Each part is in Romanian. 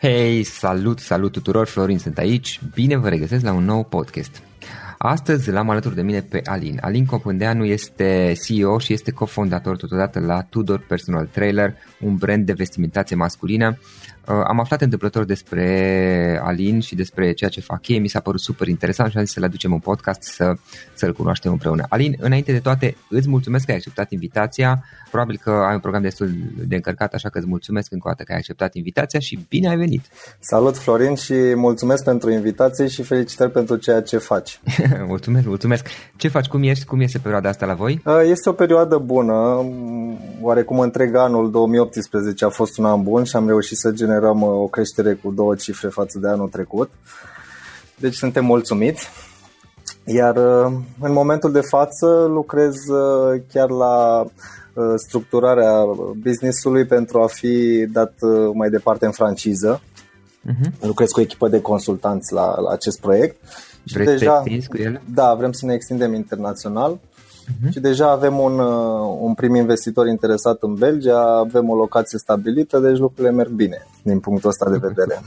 Hei, salut, salut tuturor, Florin sunt aici, bine vă regăsesc la un nou podcast. Astăzi l-am alături de mine pe Alin. Alin Copândeanu este CEO și este cofondator totodată la Tudor Personal Trailer, un brand de vestimentație masculină Uh, am aflat întâmplător despre Alin și despre ceea ce fac ei, mi s-a părut super interesant și am zis să-l aducem în podcast să, să-l cunoaștem împreună. Alin, înainte de toate, îți mulțumesc că ai acceptat invitația, probabil că ai un program destul de încărcat, așa că îți mulțumesc încă o dată că ai acceptat invitația și bine ai venit! Salut Florin și mulțumesc pentru invitație și felicitări pentru ceea ce faci. mulțumesc, mulțumesc! Ce faci? Cum ești? Cum este perioada asta la voi? Uh, este o perioadă bună, oarecum întreg anul 2018 a fost un an bun și am reușit să generăm generăm uh, o creștere cu două cifre față de anul trecut. Deci suntem mulțumiți. Iar uh, în momentul de față lucrez uh, chiar la structurarea businessului pentru a fi dat mai departe în franciză. Uh-huh. Lucrez cu o echipă de consultanți la, la acest proiect. Vreți deja, să cu el? Da, vrem să ne extindem internațional. Uh-huh. Și deja avem un, un prim investitor interesat în Belgia, avem o locație stabilită, deci lucrurile merg bine din punctul ăsta de vedere.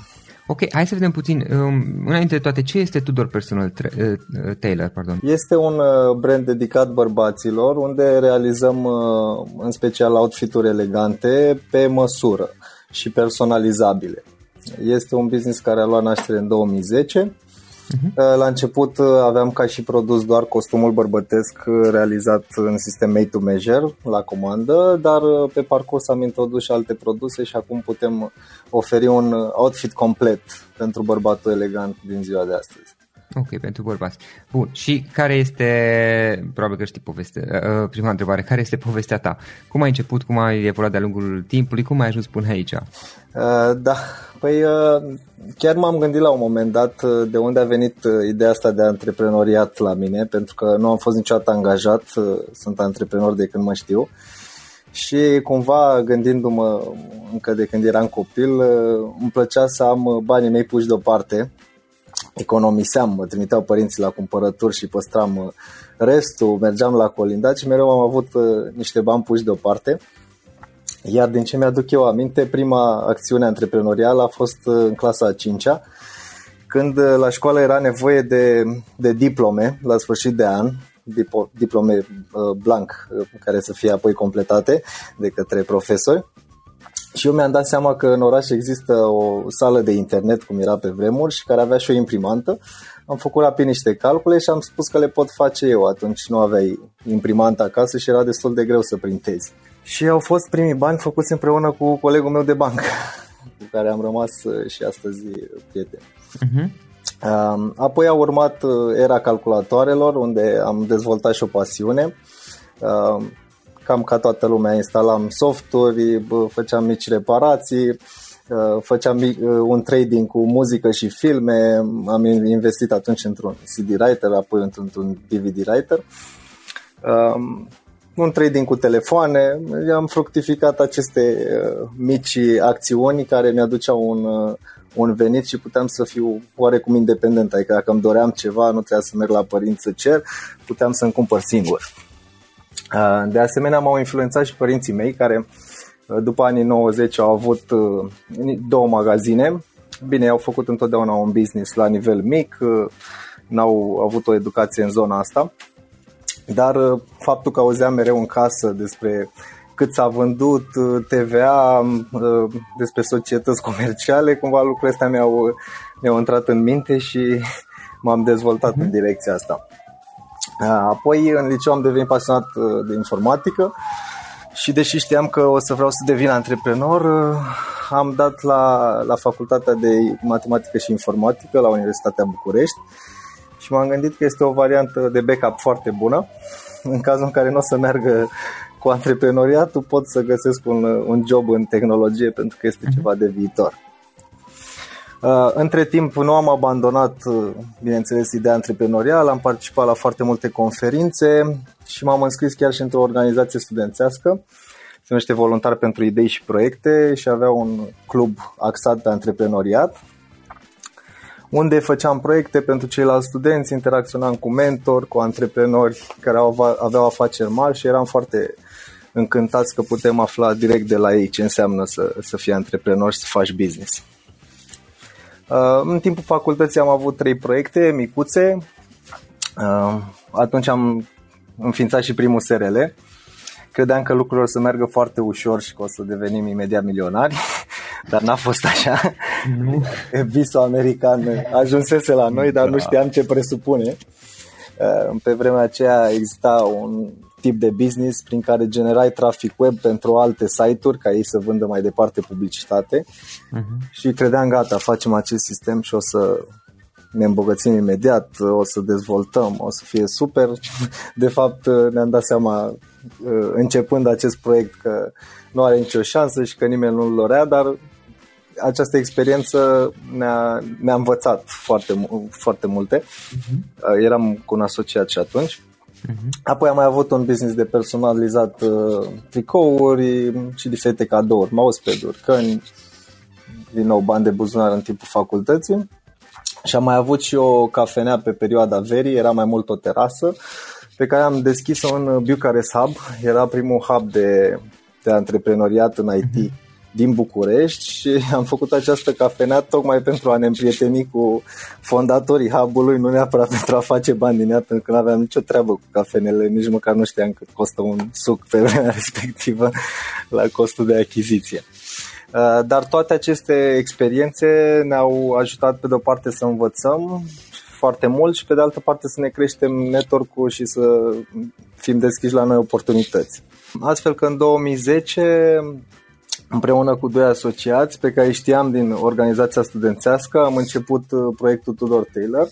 Ok, hai să vedem puțin. Um, înainte de toate, ce este Tudor Personal tra- uh, uh, Tailor? Pardon? Este un uh, brand dedicat bărbaților, unde realizăm în special outfituri elegante pe măsură și personalizabile. Este un business care a luat naștere în 2010 Uh-huh. La început uh, aveam ca și produs doar costumul bărbătesc uh, realizat în sistem made to measure la comandă, dar pe parcurs am introdus și alte produse și acum putem oferi un outfit complet pentru bărbatul elegant din ziua de astăzi. Ok, pentru bărbați. Bun, și care este, probabil că știi povestea, uh, prima întrebare, care este povestea ta? Cum ai început, cum ai evoluat de-a lungul timpului, cum ai ajuns până aici? Uh, da, păi uh, chiar m-am gândit la un moment dat uh, de unde a venit uh, ideea asta de antreprenoriat la mine, pentru că nu am fost niciodată angajat, uh, sunt antreprenor de când mă știu. Și cumva gândindu-mă încă de când eram copil, uh, îmi plăcea să am banii mei puși deoparte economiseam, mă trimiteau părinții la cumpărături și păstram uh, restul, mergeam la colindat și mereu am avut uh, niște bani puși deoparte. Iar din ce mi-aduc eu aminte, prima acțiune antreprenorială a fost uh, în clasa a 5-a, când la școală era nevoie de, de diplome la sfârșit de an, diplome blank care să fie apoi completate de către profesori și eu mi-am dat seama că în oraș există o sală de internet, cum era pe vremuri, și care avea și o imprimantă. Am făcut rapid niște calcule și am spus că le pot face eu. Atunci nu aveai imprimantă acasă și era destul de greu să printezi. Și au fost primii bani făcuți împreună cu colegul meu de bancă, cu care am rămas uh, și astăzi prieteni. Uh-huh. Apoi a urmat uh, era calculatoarelor, unde am dezvoltat și o pasiune cam ca toată lumea, instalam softuri, făceam mici reparații, uh, făceam un trading cu muzică și filme, am investit atunci într-un CD writer, apoi într-un DVD writer. Um, un trading cu telefoane, am fructificat aceste uh, mici acțiuni care mi-aduceau un, uh, un venit și puteam să fiu oarecum independent, adică dacă îmi doream ceva, nu trebuia să merg la părinți să cer, puteam să-mi cumpăr singur. Uh, de asemenea, m-au influențat și părinții mei care uh, după anii 90 au avut uh, două magazine. Bine, au făcut întotdeauna un business la nivel mic, n-au avut o educație în zona asta, dar faptul că auzeam mereu în casă despre cât s-a vândut TVA, despre societăți comerciale, cumva lucrurile astea mi-au, mi-au intrat în minte și m-am dezvoltat uh-huh. în mhm. direcția asta. Apoi în liceu am devenit pasionat uh, de informatică și deși știam că o să vreau să devin antreprenor, uh, am dat la, la facultatea de matematică și informatică la Universitatea București și m-am gândit că este o variantă de backup foarte bună. În cazul în care nu o să meargă cu antreprenoriatul, pot să găsesc un, un job în tehnologie pentru că este mhm. ceva de viitor. Uh, între timp nu am abandonat, uh, bineînțeles, ideea antreprenorială, am participat la foarte multe conferințe și m-am înscris chiar și într-o organizație studențească, se numește Voluntar pentru Idei și Proiecte și avea un club axat pe antreprenoriat, unde făceam proiecte pentru ceilalți studenți, interacționam cu mentori, cu antreprenori care aveau afaceri mari și eram foarte încântați că putem afla direct de la ei ce înseamnă să, să fii antreprenor și să faci business. Uh, în timpul facultății am avut trei proiecte micuțe. Uh, atunci am înființat și primul SRL. Credeam că lucrurile o să meargă foarte ușor și că o să devenim imediat milionari, dar n-a fost așa. Nu. Visul american ajunsese la noi, dar nu da. știam ce presupune. Pe vremea aceea exista un tip de business prin care generai trafic web pentru alte site-uri ca ei să vândă mai departe publicitate uh-huh. și credeam gata, facem acest sistem și o să ne îmbogățim imediat, o să dezvoltăm, o să fie super. De fapt, ne-am dat seama uh, începând acest proiect că nu are nicio șansă și că nimeni nu-l lorea, dar această experiență ne-a, ne-a învățat foarte, foarte multe. Uh-huh. Eram cu un asociat și atunci Uh-huh. Apoi am mai avut un business de personalizat uh, tricouri și diferite cadouri, mousepad-uri, căni, din nou bani de buzunar în timpul facultății. Și am mai avut și o cafenea pe perioada verii, era mai mult o terasă, pe care am deschis-o în Bucharest Hub. Era primul hub de, de antreprenoriat în IT uh-huh din București și am făcut această cafenea tocmai pentru a ne împrieteni cu fondatorii hub-ului, nu neapărat pentru a face bani din ea, pentru că nu aveam nicio treabă cu cafenele, nici măcar nu știam cât costă un suc pe vremea respectivă la costul de achiziție. Uh, dar toate aceste experiențe ne-au ajutat pe de o parte să învățăm foarte mult și pe de altă parte să ne creștem network-ul și să fim deschiși la noi oportunități. Astfel că în 2010 împreună cu doi asociați pe care știam din organizația studențească, am început uh, proiectul Tudor Taylor.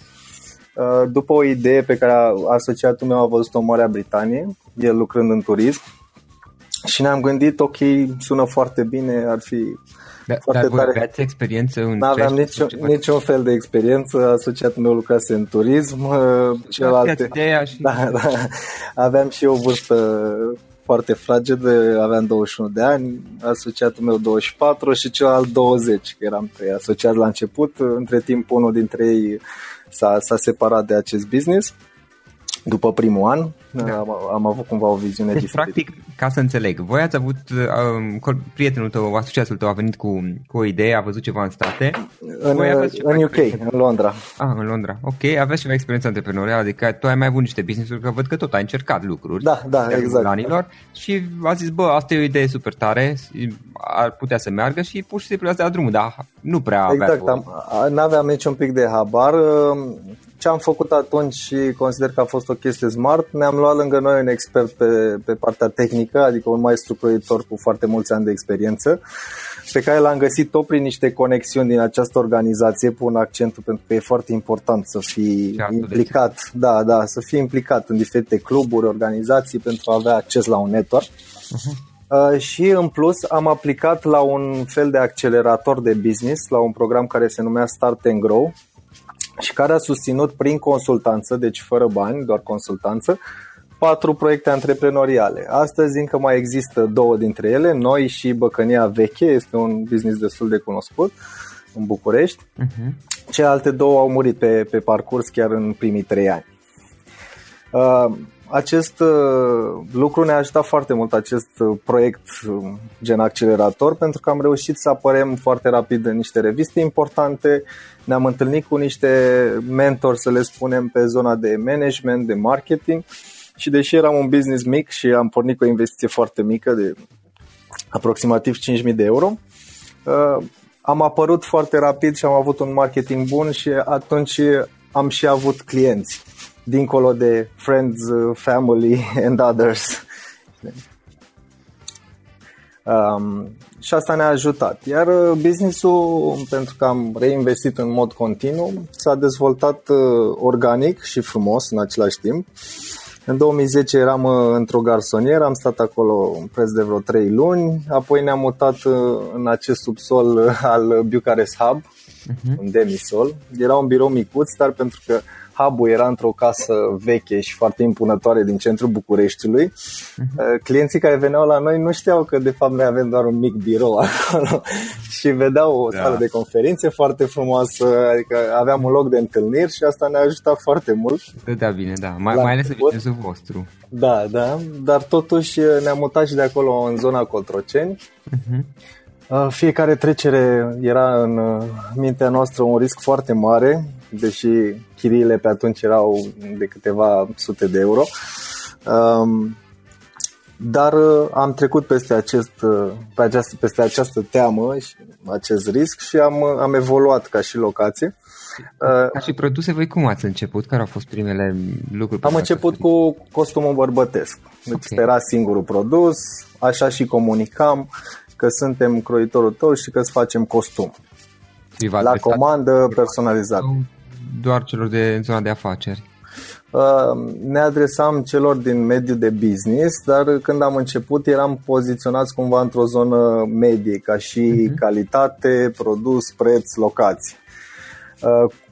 Uh, după o idee pe care asociatul meu a văzut-o în Marea Britanie, el lucrând în turism, și ne-am gândit, ok, sună foarte bine, ar fi da, foarte dar tare. aveați experiență în N-aveam niciun, niciun fel de experiență, asociatul meu lucrase în turism, uh, celelalte... Și... Da, da, aveam și o vârstă foarte fraged, aveam 21 de ani, asociatul meu 24 și celălalt 20, că eram trei asociați la început. Între timp, unul dintre ei s-a, s-a separat de acest business după primul an da. am, am avut cumva o viziune deci, diferită. practic, ca să înțeleg, voi ați avut, um, prietenul tău, asociatul tău a venit cu, cu o idee, a văzut ceva în state. În, în UK, în Londra. Ah, în Londra. Ok, aveți ceva experiență antreprenorială, adică tu ai mai avut niște business-uri, că văd că tot ai încercat lucruri. Da, da, exact. Anilor, și a zis, bă, asta e o idee super tare, ar putea să meargă și pur și simplu ați dat drumul, dar nu prea Exact, o... n-aveam niciun pic de habar ce am făcut atunci și consider că a fost o chestie smart, ne-am luat lângă noi un expert pe, pe partea tehnică, adică un maestru proiector cu foarte mulți ani de experiență, pe care l-am găsit tot prin niște conexiuni din această organizație, pun accentul pentru că e foarte important să fii implicat, da, da, să fii implicat în diferite cluburi, organizații pentru a avea acces la un network. Uh-huh. Uh, și în plus am aplicat la un fel de accelerator de business, la un program care se numea Start and Grow, și care a susținut prin consultanță, deci fără bani, doar consultanță, patru proiecte antreprenoriale. Astăzi încă mai există două dintre ele, noi și Băcănia Veche, este un business destul de cunoscut în București. Uh-huh. Celelalte două au murit pe, pe parcurs chiar în primii trei ani. Uh, acest uh, lucru ne-a ajutat foarte mult, acest uh, proiect uh, gen accelerator, pentru că am reușit să apărem foarte rapid în niște reviste importante, ne-am întâlnit cu niște mentori, să le spunem, pe zona de management, de marketing. Și deși eram un business mic și am pornit cu o investiție foarte mică de aproximativ 5.000 de euro, am apărut foarte rapid și am avut un marketing bun și atunci am și avut clienți dincolo de friends, uh, family and others. Um, și asta ne-a ajutat. Iar uh, businessul, pentru că am reinvestit în mod continuu, s-a dezvoltat uh, organic și frumos în același timp. În 2010 eram într-o garsonieră, am stat acolo un preț de vreo 3 luni, apoi ne-am mutat în acest subsol al Bucharest Hub, uh-huh. un demisol. Era un birou micuț, dar pentru că hub era într-o casă veche și foarte impunătoare din centrul Bucureștiului. Uh-huh. Clienții care veneau la noi nu știau că de fapt noi avem doar un mic birou acolo și vedeau o da. sală de conferințe foarte frumoasă, adică aveam un loc de întâlniri și asta ne-a ajutat foarte mult. Da, bine, da, mai, mai ales în vostru. Da, da, dar totuși ne-am mutat și de acolo în zona Cotroceni. Uh-huh Fiecare trecere era în mintea noastră un risc foarte mare, deși chiriile pe atunci erau de câteva sute de euro. Um, dar am trecut peste, acest, pe această, peste această teamă și acest risc și am, am evoluat ca și locație. Ca și produse, voi cum ați început? Care au fost primele lucruri? Am început cu costumul bărbătesc. Deci okay. era singurul produs, așa și comunicam că suntem croitorul tău și că îți facem costum. Privat la comandă, personalizat. Doar celor de zona de afaceri. Uh, ne adresam celor din mediul de business, dar când am început eram poziționați cumva într-o zonă medie, ca și uh-huh. calitate, produs, preț, locație.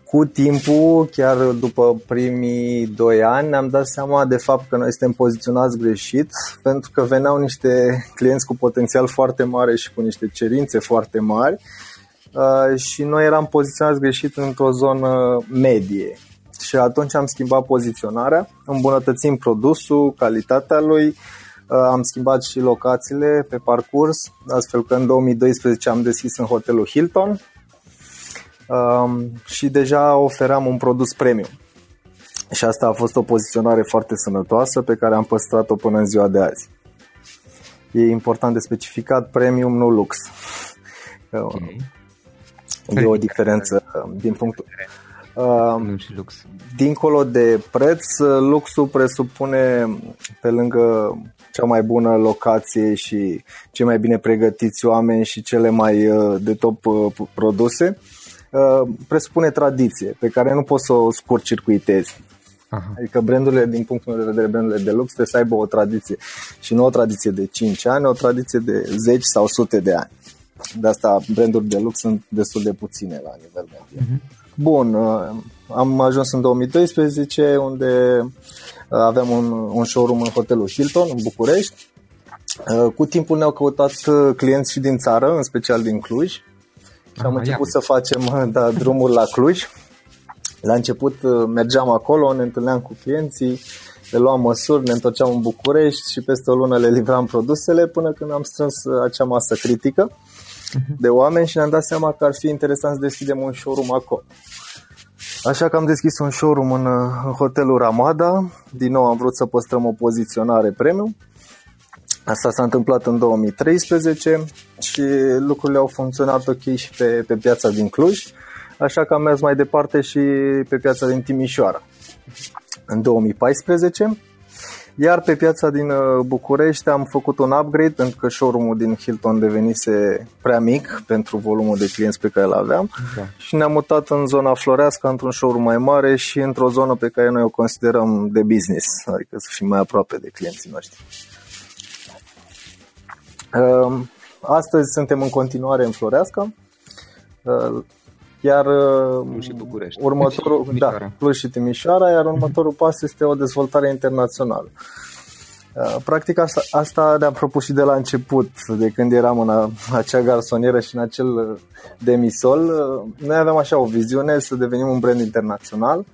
Uh, cu timpul, chiar după primii doi ani, ne-am dat seama de fapt că noi suntem poziționați greșit, pentru că veneau niște clienți cu potențial foarte mare și cu niște cerințe foarte mari uh, și noi eram poziționați greșit într-o zonă medie. Și atunci am schimbat poziționarea, îmbunătățim produsul, calitatea lui, uh, am schimbat și locațiile pe parcurs, astfel că în 2012 am deschis în hotelul Hilton, um, și deja ofeream un produs premium. Și asta a fost o poziționare foarte sănătoasă pe care am păstrat-o până în ziua de azi. E important de specificat premium, nu lux. Okay. E o diferență din punctul. Uh, și lux. Dincolo de preț, luxul presupune, pe lângă cea mai bună locație și cei mai bine pregătiți oameni și cele mai uh, de top uh, produse, Uh, presupune tradiție pe care nu poți să o scurt-circuitezi. Aha. Adică brandurile, din punctul meu de vedere, brandurile de lux trebuie să aibă o tradiție și nu o tradiție de 5 ani, o tradiție de 10 sau sute de ani. De asta branduri de lux sunt destul de puține la nivel mondial. Uh-huh. Bun, uh, am ajuns în 2012 unde uh, aveam un, un showroom în hotelul Hilton în București. Cu timpul ne-au căutat clienți și din țară, în special din Cluj și am început să facem da, drumul la Cluj. La început uh, mergeam acolo, ne întâlneam cu clienții, le luam măsuri, ne întorceam în București și peste o lună le livram produsele până când am strâns uh, acea masă critică mhm. de oameni și ne-am dat seama că ar fi interesant să deschidem un showroom acolo. Așa că am deschis un showroom în, uh, în hotelul Ramada. Din nou am vrut să păstrăm o poziționare premium Asta s-a întâmplat în 2013 și lucrurile au funcționat ok și pe, pe piața din Cluj, așa că am mers mai departe și pe piața din Timișoara în 2014. Iar pe piața din uh, București am făcut un upgrade pentru că showroom-ul din Hilton devenise prea mic pentru volumul de clienți pe care îl aveam da. și ne-am mutat în zona Floreasca într-un showroom mai mare și într-o zonă pe care noi o considerăm de business, adică să fim mai aproape de clienții noștri. Ehm, astăzi suntem în continuare în Floreasca, ehm, iar Cluj și București. următorul, și da, Cluj și Timișoara, iar următorul pas este o dezvoltare internațională. Ehm, practic asta, asta ne-am propus și de la început, de când eram în a, acea garsonieră și în acel demisol. Noi aveam așa o viziune să devenim un brand internațional,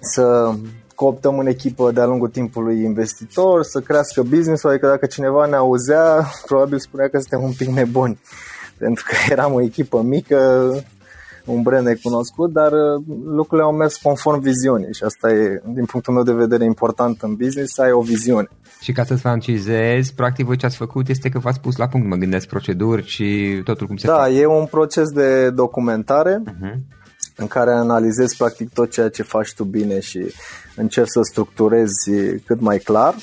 să cooptăm în echipă de-a lungul timpului investitor, să crească business-ul, adică dacă cineva ne auzea, probabil spunea că suntem un pic nebuni, pentru că eram o echipă mică, un brand necunoscut, dar uh, lucrurile au mers conform viziunii și asta e, din punctul meu de vedere, important în business, să ai o viziune. Și ca să-ți francizezi, practic voi ce ați făcut este că v-ați pus la punct, mă gândesc, proceduri și totul cum se Da, face. e un proces de documentare uh-huh. În care analizezi practic tot ceea ce faci tu bine și încerc să structurezi cât mai clar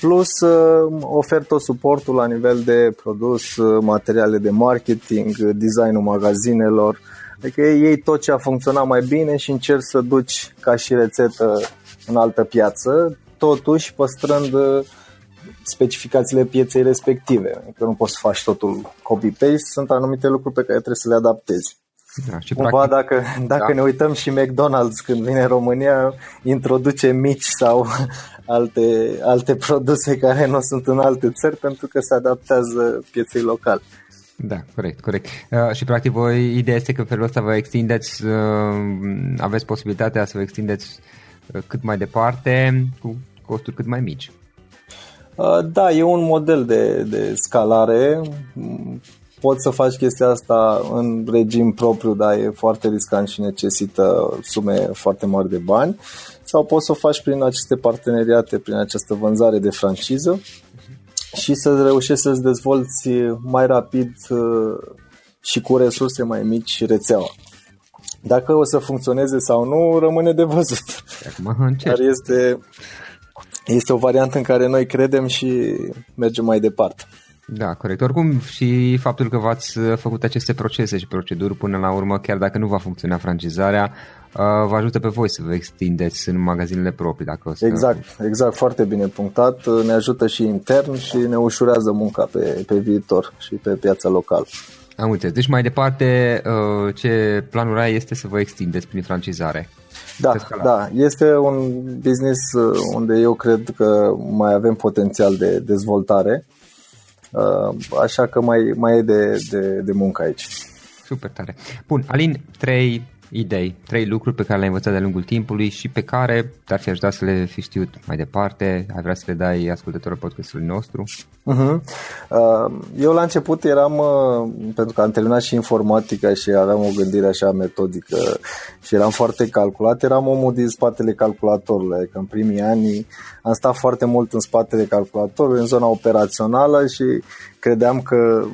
plus uh, ofer tot suportul la nivel de produs, uh, materiale de marketing, designul magazinelor, adică ei tot ce a funcționat mai bine și încerc să duci ca și rețetă în altă piață, totuși păstrând uh, specificațiile pieței respective. Adică nu poți să faci totul copy-paste, sunt anumite lucruri pe care trebuie să le adaptezi. Da, și Cumva practic, dacă, dacă da. ne uităm și McDonald's când vine în România, introduce mici sau alte, alte produse care nu sunt în alte țări pentru că se adaptează pieței locale. Da, corect, corect. Uh, și practic voi, ideea este că felul ăsta vă extindeți, uh, aveți posibilitatea să vă extindeți uh, cât mai departe cu costuri cât mai mici. Uh, da, e un model de, de scalare. Poți să faci chestia asta în regim propriu, dar e foarte riscant și necesită sume foarte mari de bani. Sau poți să o faci prin aceste parteneriate, prin această vânzare de franciză și să reușești să-ți dezvolți mai rapid uh, și cu resurse mai mici rețeaua. Dacă o să funcționeze sau nu, rămâne de văzut. Acum Dar este, este o variantă în care noi credem și mergem mai departe. Da, corect. Oricum și faptul că v-ați făcut aceste procese și proceduri până la urmă, chiar dacă nu va funcționa francizarea, uh, vă ajută pe voi să vă extindeți în magazinele proprii. Dacă o să... Exact, exact, foarte bine punctat. Ne ajută și intern și ne ușurează munca pe, pe viitor și pe piața locală. Am înțeles. Deci mai departe, uh, ce planul ai este să vă extindeți prin francizare. Da, da, este un business uh, unde eu cred că mai avem potențial de dezvoltare, uh, așa că mai, mai e de, de, de muncă aici. Super tare. Bun, Alin, trei idei, trei lucruri pe care le-ai învățat de-a lungul timpului și pe care te-ar fi ajutat să le fi știut mai departe, ai vrea să le dai ascultătorul podcastului nostru? Uh-huh. Eu la început eram, uh, pentru că am terminat și informatica și aveam o gândire așa metodică și eram foarte calculat, eram omul din spatele calculatorului, adică în primii ani am stat foarte mult în spatele calculatorului, în zona operațională și credeam că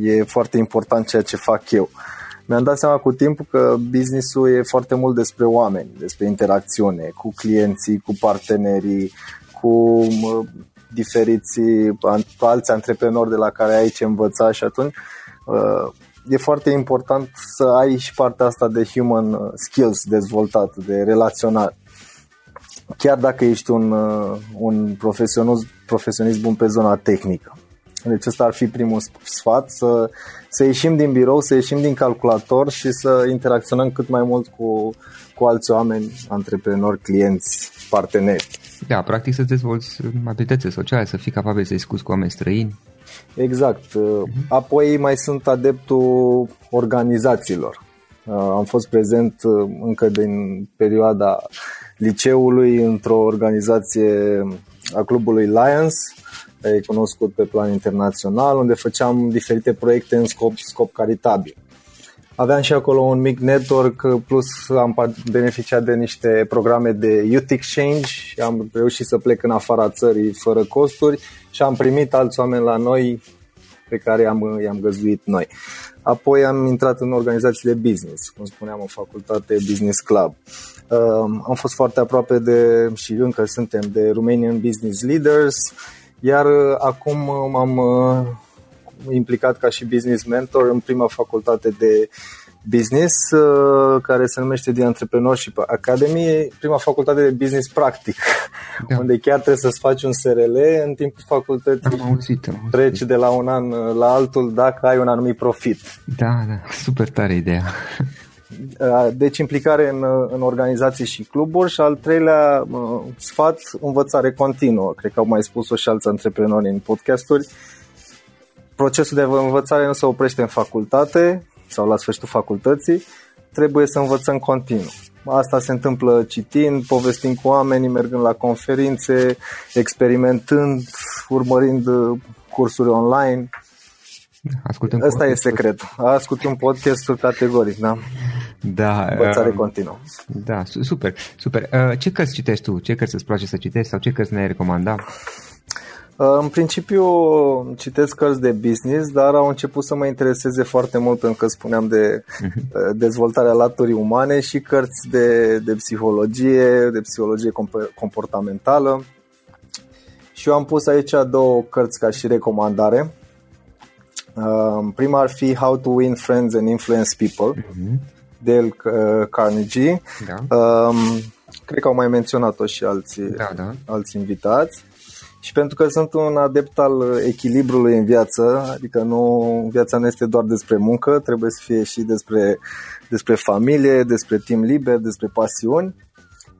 e foarte important ceea ce fac eu. Uh, mi-am dat seama cu timpul că businessul e foarte mult despre oameni, despre interacțiune cu clienții, cu partenerii, cu diferiții alți antreprenori de la care ai ce învăța și atunci uh, e foarte important să ai și partea asta de human skills dezvoltat, de relaționat. Chiar dacă ești un, uh, un profesionist, profesionist bun pe zona tehnică. Deci ăsta ar fi primul sfat, să, să ieșim din birou, să ieșim din calculator și să interacționăm cât mai mult cu, cu alți oameni, antreprenori, clienți, parteneri. Da, practic să dezvolți abilități sociale, să fii capabil să discuți cu oameni străini. Exact. Uh-huh. Apoi mai sunt adeptul organizațiilor. Uh, am fost prezent uh, încă din perioada liceului într-o organizație a clubului Lions, e cunoscut pe plan internațional, unde făceam diferite proiecte în scop, scop caritabil. Aveam și acolo un mic network, plus am beneficiat de niște programe de Youth Exchange și am reușit să plec în afara țării fără costuri și am primit alți oameni la noi pe care i-am, i-am găzduit noi. Apoi am intrat în organizații de business, cum spuneam, în facultate Business Club. Uh, am fost foarte aproape de, și încă suntem, de Romanian Business Leaders, iar uh, acum uh, m-am uh, implicat ca și business mentor în prima facultate de business care se numește The Entrepreneurship Academy, prima facultate de business practic, da. unde chiar trebuie să-ți faci un SRL în timpul facultății am auzit, am auzit. treci de la un an la altul dacă ai un anumit profit. Da, da, super tare ideea. Uh, deci implicare în, uh, în organizații și cluburi și al treilea uh, sfat, învățare continuă. Cred că au mai spus-o și alți antreprenori în podcasturi. Procesul de învățare nu se oprește în facultate sau la sfârșitul facultății, trebuie să învățăm continuu. Asta se întâmplă citind, povestind cu oamenii, mergând la conferințe, experimentând, urmărind cursuri online. Ascultăm Asta e secret. Ascultăm podcast categoric, da? Da. Învățare uh, continuă. Da, super, super. Uh, ce cărți citești tu? Ce cărți îți place să citești sau ce cărți ne-ai recomanda? Uh, în principiu citesc cărți de business, dar au început să mă intereseze foarte mult pentru că spuneam de uh-huh. dezvoltarea laturii umane și cărți de, de psihologie, de psihologie comportamentală. Și eu am pus aici două cărți ca și recomandare. Uh, prima ar fi How to Win Friends and Influence People. Uh-huh Dale uh, Carnegie. Da. Um, cred că au mai menționat-o și alții, da, da. alți invitați. Și pentru că sunt un adept al echilibrului în viață, adică nu, viața nu este doar despre muncă, trebuie să fie și despre, despre familie, despre timp liber, despre pasiuni.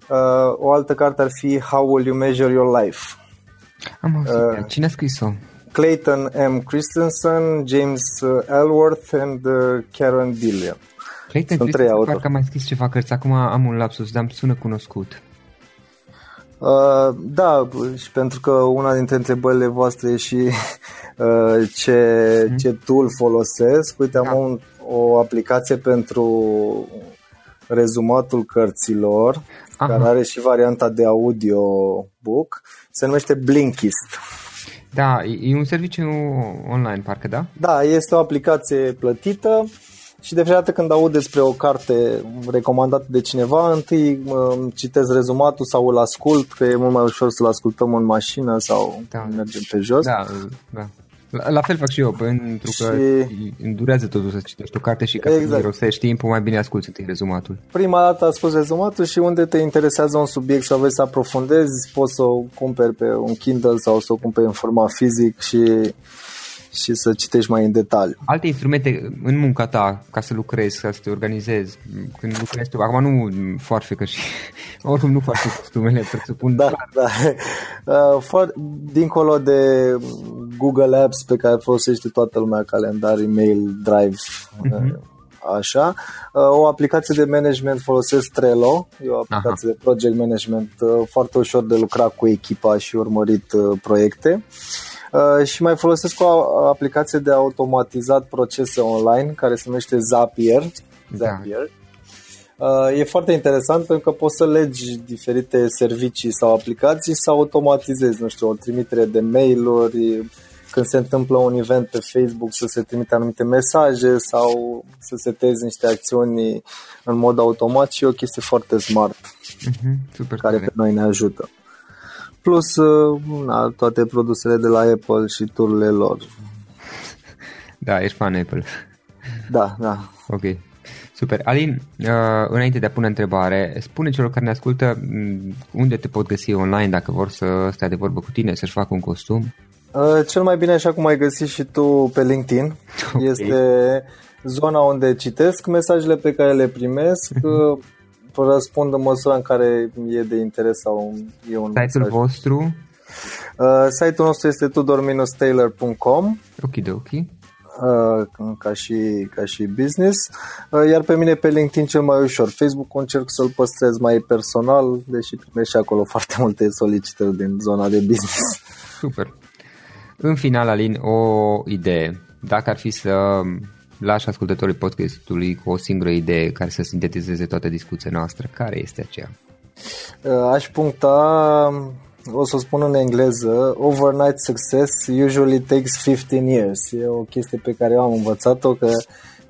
Uh, o altă carte ar fi How Will You Measure Your Life? Am auzit. Uh, Cine a scris-o? Clayton M. Christensen, James Elworth and uh, Karen Dillian. Clayton Sunt trei autori. Parcă am mai scris ceva cărți, acum am un lapsus, dar îmi sună cunoscut. Uh, da, și pentru că una dintre întrebările voastre e și uh, ce, mm. ce tool folosesc. Uite, am da. un, o aplicație pentru rezumatul cărților, Aha. care are și varianta de audio book. Se numește Blinkist. Da, e un serviciu online, parcă, da? Da, este o aplicație plătită și de fiecare dată când aud despre o carte recomandată de cineva, întâi citesc rezumatul sau îl ascult, că e mult mai ușor să-l ascultăm în mașină sau da. mergem pe jos. Da, da. La, la fel fac și eu, pentru că și... durează totul să citești o carte și ca exact. să irosești timpul, mai bine asculti întâi rezumatul. Prima dată ascult rezumatul și unde te interesează un subiect sau vrei să aprofundezi, poți să o cumperi pe un Kindle sau să o cumperi în format fizic și și să citești mai în detaliu. Alte instrumente în munca ta, ca să lucrezi, ca să te organizezi, când lucrezi tu, acum nu foarte că și oricum nu faci costumele, presupun. Da, da. Uh, for, dincolo de Google Apps pe care folosește toată lumea, calendar, email, Drive, uh-huh. așa. Uh, o aplicație de management folosesc Trello, e o aplicație Aha. de project management uh, foarte ușor de lucrat cu echipa și urmărit uh, proiecte. Uh, și mai folosesc o aplicație de automatizat procese online care se numește Zapier. Da. Zapier. Da. E foarte interesant pentru că poți să legi diferite servicii sau aplicații să automatizezi, nu știu, o trimitere de mail-uri, când se întâmplă un event pe Facebook să se trimite anumite mesaje sau să setezi niște acțiuni în mod automat și e o chestie foarte smart uh-huh, super care tare. pe noi ne ajută plus uh, na, toate produsele de la Apple și tururile lor. Da, ești fan Apple. Da, da. Ok. Super. Alin, uh, înainte de a pune întrebare, spune celor care ne ascultă mm, unde te pot găsi online dacă vor să stea de vorbă cu tine, să-și facă un costum. Uh, cel mai bine, așa cum ai găsit și tu pe LinkedIn, okay. este zona unde citesc mesajele pe care le primesc, uh, răspund în măsura în care e de interes sau e un Site-ul mesaj. vostru? Uh, site-ul nostru este tudor-taylor.com Ok, ok. Uh, ca, și, ca și business, uh, iar pe mine pe LinkedIn cel mai ușor. Facebook încerc să-l păstrez mai personal, deși primești și acolo foarte multe solicitări din zona de business. Super. În final, Alin, o idee. Dacă ar fi să lași ascultătorii podcastului cu o singură idee care să sintetizeze toată discuția noastră. Care este aceea? Uh, aș puncta, o să o spun în engleză, overnight success usually takes 15 years. E o chestie pe care eu am învățat-o, că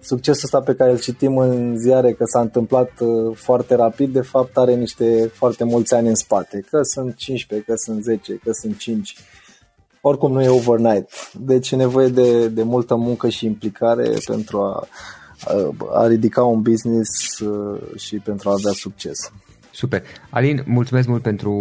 succesul ăsta pe care îl citim în ziare că s-a întâmplat uh, foarte rapid, de fapt are niște foarte mulți ani în spate, că sunt 15, că sunt 10, că sunt 5 oricum nu e overnight. Deci e nevoie de, de multă muncă și implicare pentru a, a, a ridica un business uh, și pentru a avea succes. Super. Alin, mulțumesc mult pentru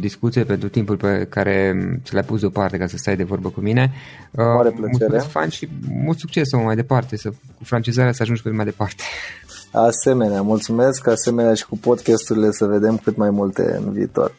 discuție, pentru timpul pe care ți l-ai pus deoparte ca să stai de vorbă cu mine. Mare plăcere. Mulțumesc fan și mult succes mai departe, să, cu francizarea să ajungi cât mai departe. Asemenea, mulțumesc, asemenea și cu podcasturile să vedem cât mai multe în viitor.